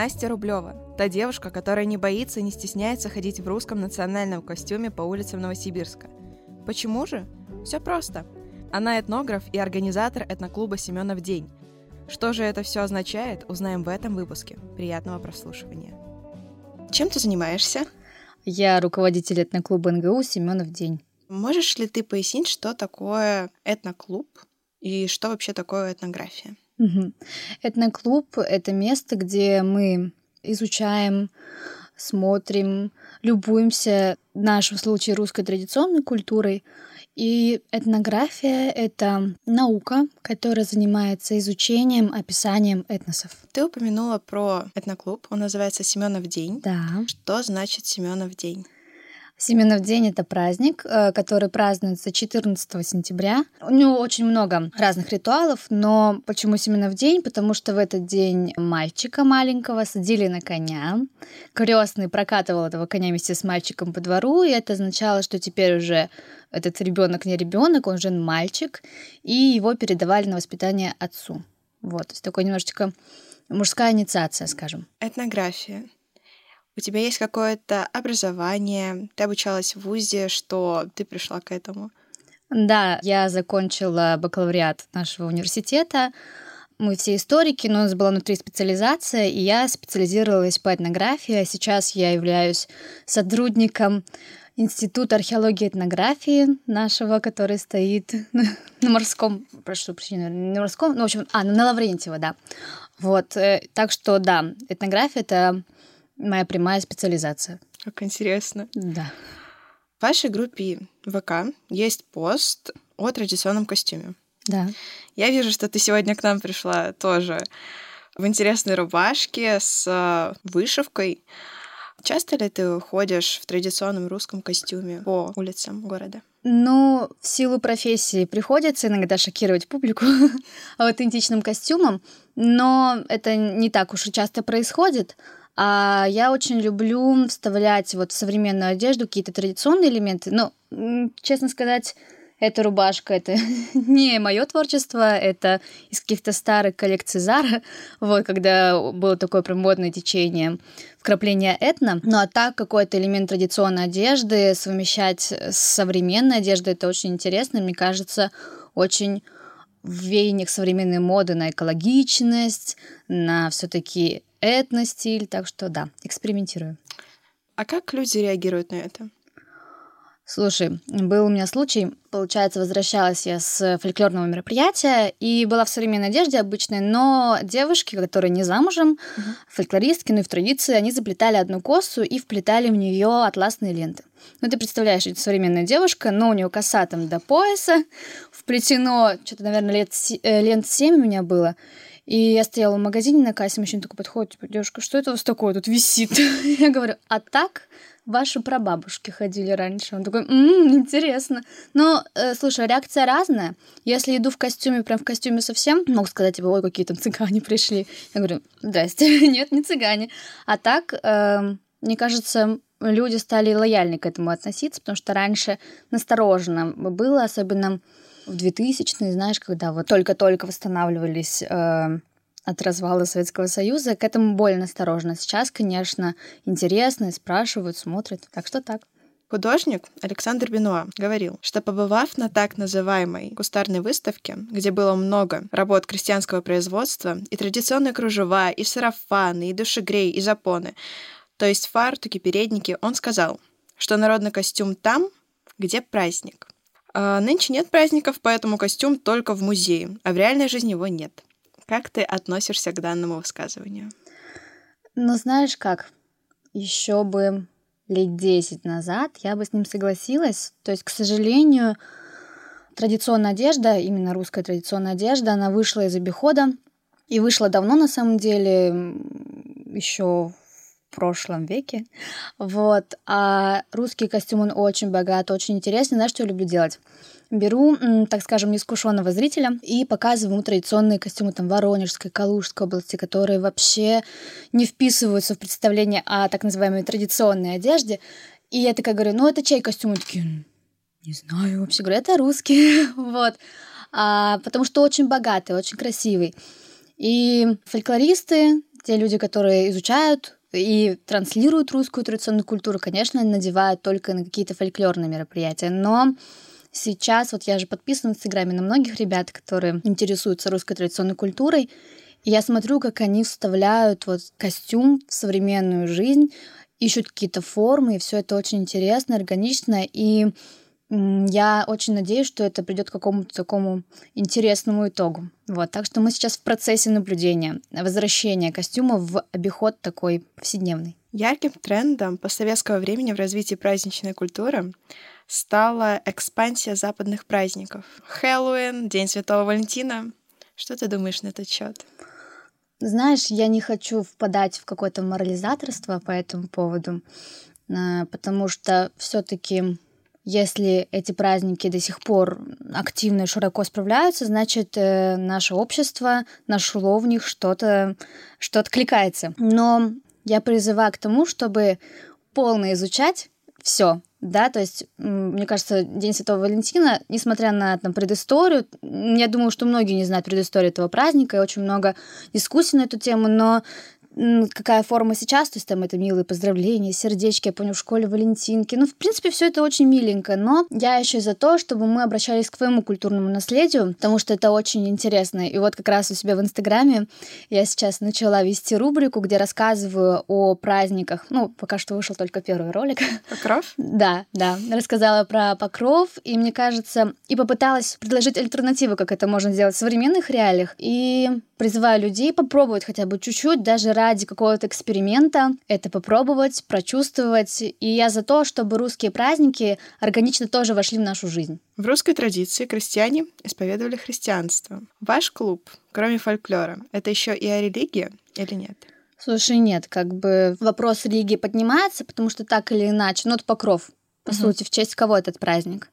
Настя Рублева, та девушка, которая не боится и не стесняется ходить в русском национальном костюме по улицам Новосибирска. Почему же? Все просто. Она этнограф и организатор этноклуба «Семенов день». Что же это все означает, узнаем в этом выпуске. Приятного прослушивания. Чем ты занимаешься? Я руководитель этноклуба НГУ «Семенов день». Можешь ли ты пояснить, что такое этноклуб и что вообще такое этнография? Угу. Этноклуб — это место, где мы изучаем, смотрим, любуемся, в нашем случае, русской традиционной культурой. И этнография — это наука, которая занимается изучением, описанием этносов. Ты упомянула про этноклуб, он называется «Семенов день». Да. Что значит «Семенов день»? Семенов день — это праздник, э, который празднуется 14 сентября. У него очень много разных ритуалов, но почему Семенов день? Потому что в этот день мальчика маленького садили на коня. Крестный прокатывал этого коня вместе с мальчиком по двору, и это означало, что теперь уже этот ребенок не ребенок, он уже мальчик, и его передавали на воспитание отцу. Вот, то есть такой немножечко мужская инициация, скажем. Этнография у тебя есть какое-то образование, ты обучалась в ВУЗе, что ты пришла к этому? Да, я закончила бакалавриат нашего университета. Мы все историки, но у нас была внутри специализация, и я специализировалась по этнографии, а сейчас я являюсь сотрудником Института археологии и этнографии нашего, который стоит на морском, прошу прощения, на морском, ну, в общем, а, на Лаврентьево, да. Вот, э, так что, да, этнография — это моя прямая специализация. Как интересно. Да. В вашей группе ВК есть пост о традиционном костюме. Да. Я вижу, что ты сегодня к нам пришла тоже в интересной рубашке с э, вышивкой. Часто ли ты ходишь в традиционном русском костюме по улицам города? Ну, в силу профессии приходится иногда шокировать публику аутентичным костюмом, но это не так уж и часто происходит. А я очень люблю вставлять вот в современную одежду какие-то традиционные элементы. Но, честно сказать, эта рубашка это не мое творчество, это из каких-то старых коллекций Зара, вот, когда было такое прям модное течение вкрапления этно. Ну а так какой-то элемент традиционной одежды совмещать с современной одеждой, это очень интересно, мне кажется, очень в веяниях современной моды на экологичность, на все-таки этно-стиль, так что да, экспериментирую. А как люди реагируют на это? Слушай, был у меня случай, получается, возвращалась я с фольклорного мероприятия и была в современной одежде обычной, но девушки, которые не замужем, uh-huh. фольклористки, ну и в традиции, они заплетали одну косу и вплетали в нее атласные ленты. Ну, ты представляешь, это современная девушка, но у нее коса там до пояса, вплетено, что-то, наверное, лет, э, лент 7 у меня было. И я стояла в магазине на кассе, мужчина такой подходит, типа, девушка, что это у вас такое тут висит? Я говорю, а так ваши прабабушки ходили раньше. Он такой, м-м, интересно. Но, э, слушай, реакция разная. Если иду в костюме, прям в костюме совсем, могу сказать, типа, ой, какие там цыгане пришли. Я говорю, здрасте, нет, не цыгане. А так, э, мне кажется, люди стали лояльны к этому относиться, потому что раньше настороженно было, особенно в 2000-е, знаешь, когда вот только-только восстанавливались э, от развала Советского Союза, к этому больно осторожно. Сейчас, конечно, интересно, спрашивают, смотрят. Так что так. Художник Александр Бенуа говорил, что побывав на так называемой кустарной выставке, где было много работ крестьянского производства, и традиционные кружева, и сарафаны, и душегрей, и запоны, то есть фартуки, передники, он сказал, что народный костюм там, где праздник. А нынче нет праздников, поэтому костюм только в музее, а в реальной жизни его нет. Как ты относишься к данному высказыванию? Ну, знаешь как, еще бы лет 10 назад я бы с ним согласилась. То есть, к сожалению, традиционная одежда, именно русская традиционная одежда, она вышла из обихода. И вышла давно, на самом деле, еще прошлом веке. Вот. А русский костюм, он очень богат, очень интересный. Знаешь, что я люблю делать? беру, так скажем, неискушенного зрителя и показываю ему традиционные костюмы там Воронежской, Калужской области, которые вообще не вписываются в представление о так называемой традиционной одежде. И я такая говорю, ну это чей костюм? И такие, не знаю, вообще говорю, это русский, вот. А, потому что очень богатый, очень красивый. И фольклористы, те люди, которые изучают и транслируют русскую традиционную культуру, конечно, надевают только на какие-то фольклорные мероприятия, но сейчас, вот я же подписана в Инстаграме на многих ребят, которые интересуются русской традиционной культурой, и я смотрю, как они вставляют вот костюм в современную жизнь, ищут какие-то формы, и все это очень интересно, органично, и я очень надеюсь, что это придет к какому-то такому интересному итогу. Вот, так что мы сейчас в процессе наблюдения, возвращения костюма в обиход такой повседневный. Ярким трендом постсоветского времени в развитии праздничной культуры стала экспансия западных праздников. Хэллоуин, День Святого Валентина. Что ты думаешь на этот счет? Знаешь, я не хочу впадать в какое-то морализаторство по этому поводу, а, потому что все-таки если эти праздники до сих пор активно и широко справляются, значит, э, наше общество нашло в них что-то, что откликается. Но я призываю к тому, чтобы полно изучать все, да, то есть, мне кажется, День Святого Валентина, несмотря на там, предысторию, я думаю, что многие не знают предысторию этого праздника, и очень много дискуссий на эту тему, но какая форма сейчас, то есть там это милые поздравления, сердечки, я помню, в школе валентинки. Ну, в принципе, все это очень миленько, но я еще за то, чтобы мы обращались к твоему культурному наследию, потому что это очень интересно. И вот как раз у себя в Инстаграме я сейчас начала вести рубрику, где рассказываю о праздниках. Ну, пока что вышел только первый ролик. Покров? Да, да. Рассказала про Покров, и мне кажется, и попыталась предложить альтернативу, как это можно сделать в современных реалиях. И призываю людей попробовать хотя бы чуть-чуть, даже ради какого-то эксперимента, это попробовать, прочувствовать. И я за то, чтобы русские праздники органично тоже вошли в нашу жизнь. В русской традиции крестьяне исповедовали христианство. Ваш клуб, кроме фольклора, это еще и о религии или нет? Слушай, нет, как бы вопрос религии поднимается, потому что так или иначе, ну, это покров, по угу. сути, в честь кого этот праздник?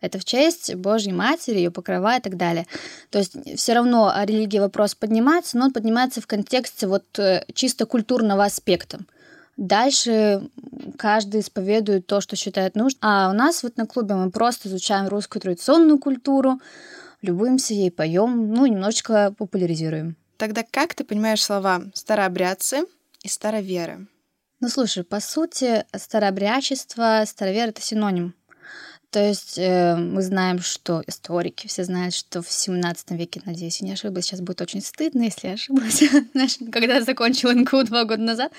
Это в честь Божьей Матери, ее покрова и так далее. То есть все равно о религии вопрос поднимается, но он поднимается в контексте вот э, чисто культурного аспекта. Дальше каждый исповедует то, что считает нужным. А у нас вот на клубе мы просто изучаем русскую традиционную культуру, любуемся ей, поем, ну, немножечко популяризируем. Тогда как ты понимаешь слова «старообрядцы» и «староверы»? Ну, слушай, по сути, старообрядчество, старовер — это синоним. То есть э, мы знаем, что историки все знают, что в 17 веке, надеюсь, я не ошиблась, сейчас будет очень стыдно, если я ошиблась, когда я закончила НКУ два года назад.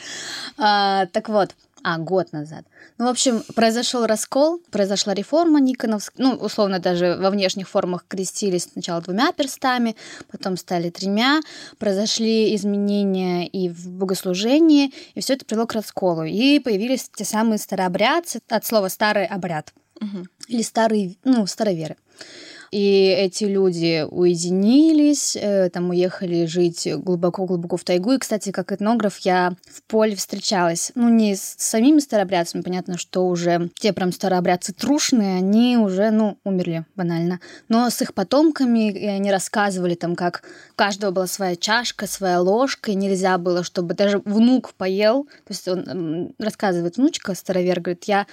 А, так вот, а, год назад. Ну, в общем, произошел раскол, произошла реформа Никоновская. Ну, условно, даже во внешних формах крестились сначала двумя перстами, потом стали тремя. Произошли изменения и в богослужении, и все это привело к расколу. И появились те самые старообрядцы, от слова «старый обряд» угу. или старые, ну, староверы. И эти люди уединились, э, там уехали жить глубоко-глубоко в тайгу. И, кстати, как этнограф я в поле встречалась. Ну, не с самими старообрядцами, понятно, что уже те прям старообрядцы трушные, они уже, ну, умерли банально. Но с их потомками, и они рассказывали там, как у каждого была своя чашка, своя ложка, и нельзя было, чтобы даже внук поел. То есть он рассказывает внучка, старовер, говорит, я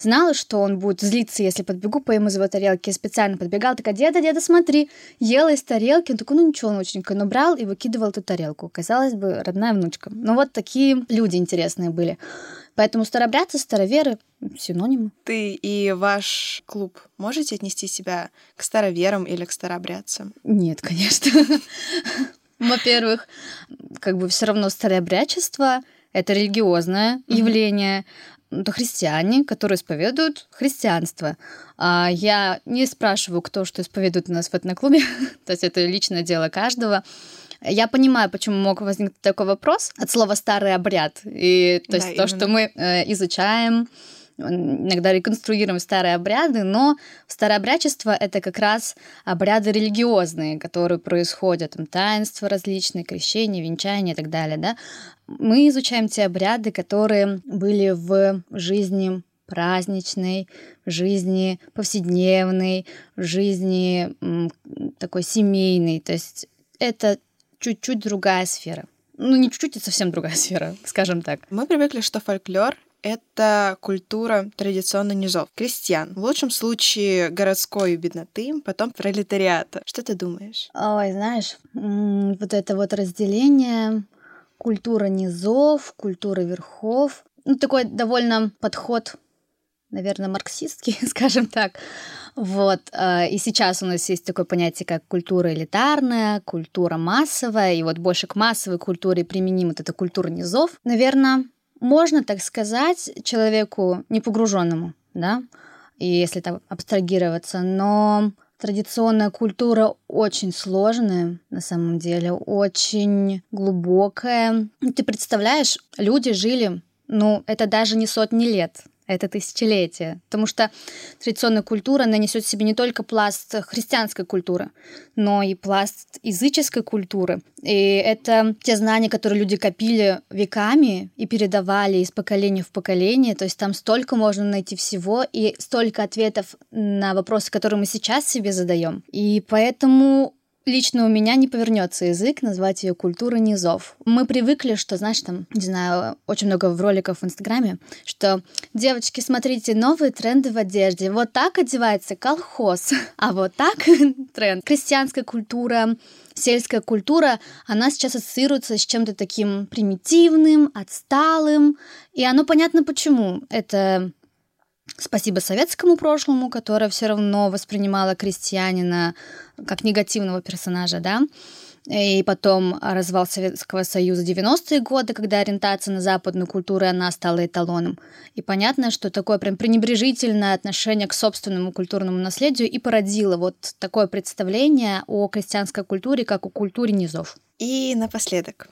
Знала, что он будет злиться, если подбегу, поем из его тарелки. Я специально подбегал, такая, деда, деда, смотри. Ела из тарелки. Он такой, ну ничего, внученька. Но брал и выкидывал эту тарелку. Казалось бы, родная внучка. Ну вот такие люди интересные были. Поэтому старобрядцы, староверы — синонимы. Ты и ваш клуб можете отнести себя к староверам или к старообрядцам? Нет, конечно. Во-первых, как бы все равно старообрядчество — это религиозное явление, это христиане, которые исповедуют христианство. А я не спрашиваю, кто что исповедует у нас в этноклубе, то есть это личное дело каждого. Я понимаю, почему мог возникнуть такой вопрос от слова старый обряд. И то есть да, то, именно. что мы э, изучаем, иногда реконструируем старые обряды, но старообрядчество — это как раз обряды религиозные, которые происходят, там, таинства различные, крещения, венчания и так далее, да. Мы изучаем те обряды, которые были в жизни праздничной, жизни повседневной, жизни такой семейной. То есть это чуть-чуть другая сфера. Ну, не чуть-чуть, а совсем другая сфера, скажем так. Мы привыкли, что фольклор это культура традиционно низов, крестьян. В лучшем случае городской бедноты, потом пролетариата. Что ты думаешь? Ой, знаешь, вот это вот разделение культура низов, культура верхов. Ну, такой довольно подход, наверное, марксистский, скажем так. Вот. э, И сейчас у нас есть такое понятие, как культура элитарная, культура массовая, и вот больше к массовой культуре применим вот эта культура низов. Наверное, можно так сказать человеку непогруженному, да, и если так абстрагироваться, но традиционная культура очень сложная, на самом деле, очень глубокая. Ты представляешь, люди жили, ну, это даже не сотни лет, это тысячелетия. Потому что традиционная культура, она несет в себе не только пласт христианской культуры, но и пласт языческой культуры. И это те знания, которые люди копили веками и передавали из поколения в поколение. То есть там столько можно найти всего и столько ответов на вопросы, которые мы сейчас себе задаем. И поэтому Лично у меня не повернется язык назвать ее культурой низов. Мы привыкли, что, знаешь, там, не знаю, очень много в роликов в Инстаграме, что девочки, смотрите, новые тренды в одежде. Вот так одевается колхоз, а вот так тренд. Крестьянская культура, сельская культура, она сейчас ассоциируется с чем-то таким примитивным, отсталым. И оно понятно почему. Это Спасибо советскому прошлому, которое все равно воспринимало крестьянина как негативного персонажа, да. И потом развал Советского Союза 90-е годы, когда ориентация на западную культуру, она стала эталоном. И понятно, что такое прям пренебрежительное отношение к собственному культурному наследию и породило вот такое представление о крестьянской культуре, как о культуре низов. И напоследок.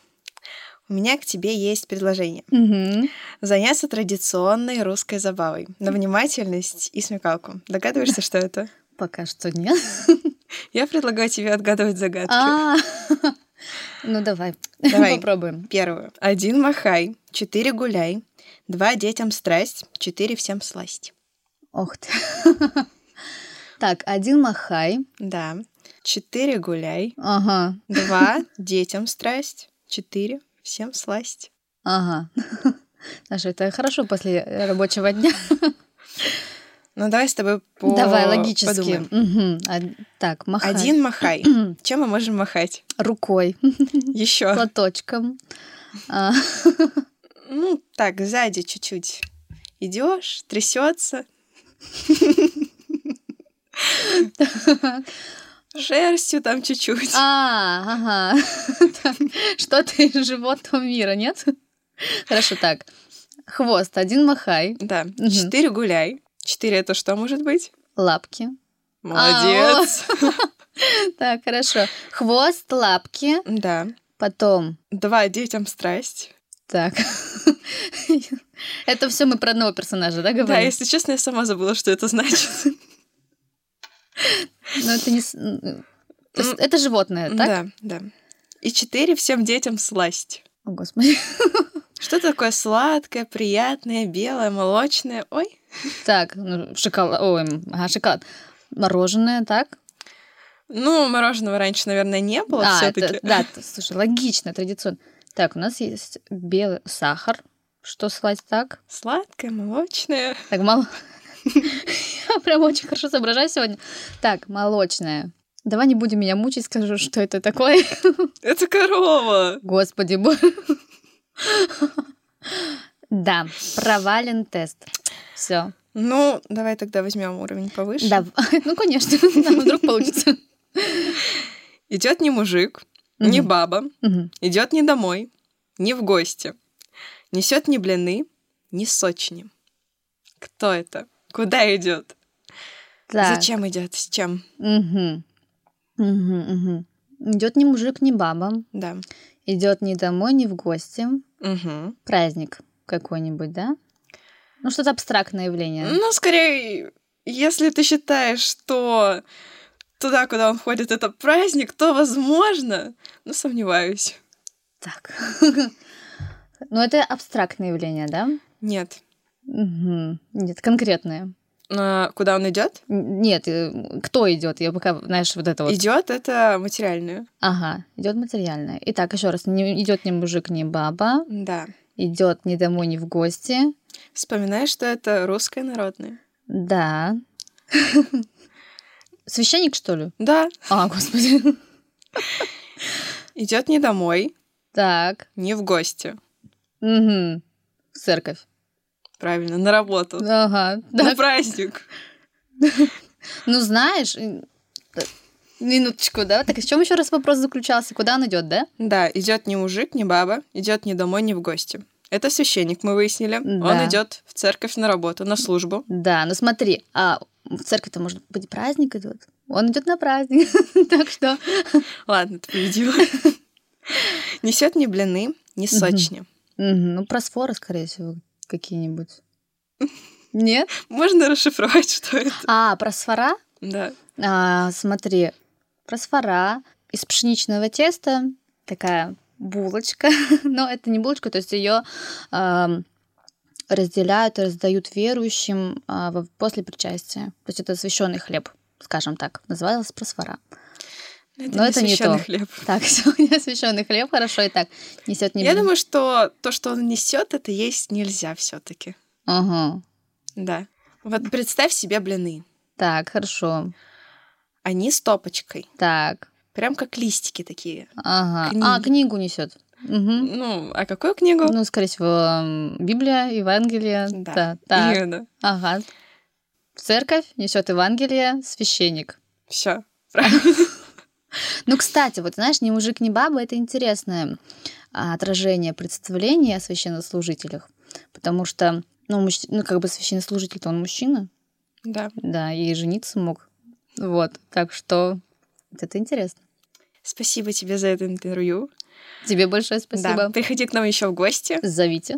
У меня к тебе есть предложение. Мгм. Заняться традиционной русской забавой на внимательность и смекалку. Догадываешься, что это? Пока что нет. Я предлагаю тебе отгадывать загадки. А, Ну давай, Давай. попробуем. Первую. Один махай, четыре гуляй, два детям страсть, четыре всем сласть. Ох ты. Так, один махай. Да. Четыре гуляй, Ага, два детям страсть, четыре всем сласть. ага. Саша, это хорошо после рабочего дня. Ну, давай с тобой по... Давай, логически. подумаем. Мгм. А, Так, махай. Один махай. Чем мы можем махать? Рукой, Еще. платочком. А, Ну, так, сзади чуть-чуть. Идешь, трясется. Шерстью там чуть-чуть. А, ага. Так, Что-то из животного мира, нет? Хорошо, так. Хвост, один махай, Да. Четыре гуляй. Четыре это что может быть? лапки. Молодец. Так, хорошо. Хвост, лапки, Да. потом Два детям страсть. Так. Это все мы про одного персонажа, да, Да, говорим? если честно, я сама забыла, что это значит. Но это не... то есть Это животное, так? Да, да. И четыре всем детям сласть. О, господи. Что такое сладкое, приятное, белое, молочное? Ой, Так, ну, шоколад... Ой, ага, шоколад. Мороженое, так? ну, мороженого раньше, наверное, не было а, все-таки. да, слушай, логично, традиционно. Так, у нас есть белый сахар. Что слать так? Сладкое, молочное. Так, мало... Я прям очень хорошо соображаю сегодня. Так, молочное. Давай не будем меня мучить, скажу, что это такое. Это корова. Господи, боже. Да, провален тест. Все. Ну, давай тогда возьмем уровень повыше. Да, ну, конечно, вдруг получится. Идет не мужик, не баба, идет не домой, не в гости. Несет не блины, не сочни. Кто это? Куда идет? Зачем идет? С чем? Идет не мужик, не баба. Да. Идет не домой, не в гости. Праздник какой-нибудь, да? Ну, что-то абстрактное явление. Ну, скорее, если ты считаешь, что туда, куда он ходит, это праздник, то возможно, но сомневаюсь. Так. Ну, это абстрактное явление, да? Нет. Мгм. Нет, конкретное. А, куда он идет? Нет, э, кто идет? Я пока, знаешь, вот это вот. Идет это материальное. Ага, идет материальное. Итак, еще раз, не идет ни мужик, ни баба, Да. Идет ни домой, ни в гости. Вспоминай, что это русское народное. Да. Священник, что ли? Да. А, господи. Идет не домой, Так. Не в гости. Угу. В церковь. Правильно, на работу. Ага. На праздник. Ну, знаешь, э, минуточку, да? Так и в чем еще раз вопрос заключался? Куда он идет, да? Да, идет не мужик, не баба, идет не домой, не в гости. Это священник, мы выяснили. Да. Он идет в церковь на работу, на службу. Да, ну смотри, а в церкви-то может быть праздник идет. Он идет на праздник. Так что. Ладно, ты победила. Несет не блины, не сочни. Ну, просфоры, скорее всего, какие-нибудь. Нет? Можно расшифровать, что это? А, просфора? Да. А, смотри, просфора из пшеничного теста, такая булочка, но это не булочка, то есть ее разделяют и раздают верующим во- после причастия. То есть это священный хлеб, скажем так, называлась просфора. Это Но не это не то. хлеб. Так, сегодня священный хлеб, хорошо и так. Несет не Я думаю, что то, что он несет, это есть нельзя все-таки. Ага. Да. Вот представь себе блины. Так, хорошо. Они с топочкой. Так. Прям как листики такие. Ага. Книги. А, книгу несет. Ну, а какую книгу? Ну, скорее всего, Библия, Евангелие. да. так. Именно. Ага. Церковь несет Евангелие священник. Все. Ну, кстати, вот знаешь, ни мужик, ни баба это интересное а, отражение представления о священнослужителях. Потому что, ну, мужч- ну как бы священнослужитель-то он мужчина, Да. да, и жениться мог. Вот, так что это интересно. Спасибо тебе за это интервью. Тебе большое спасибо. Да. Приходи к нам еще в гости. Зовите.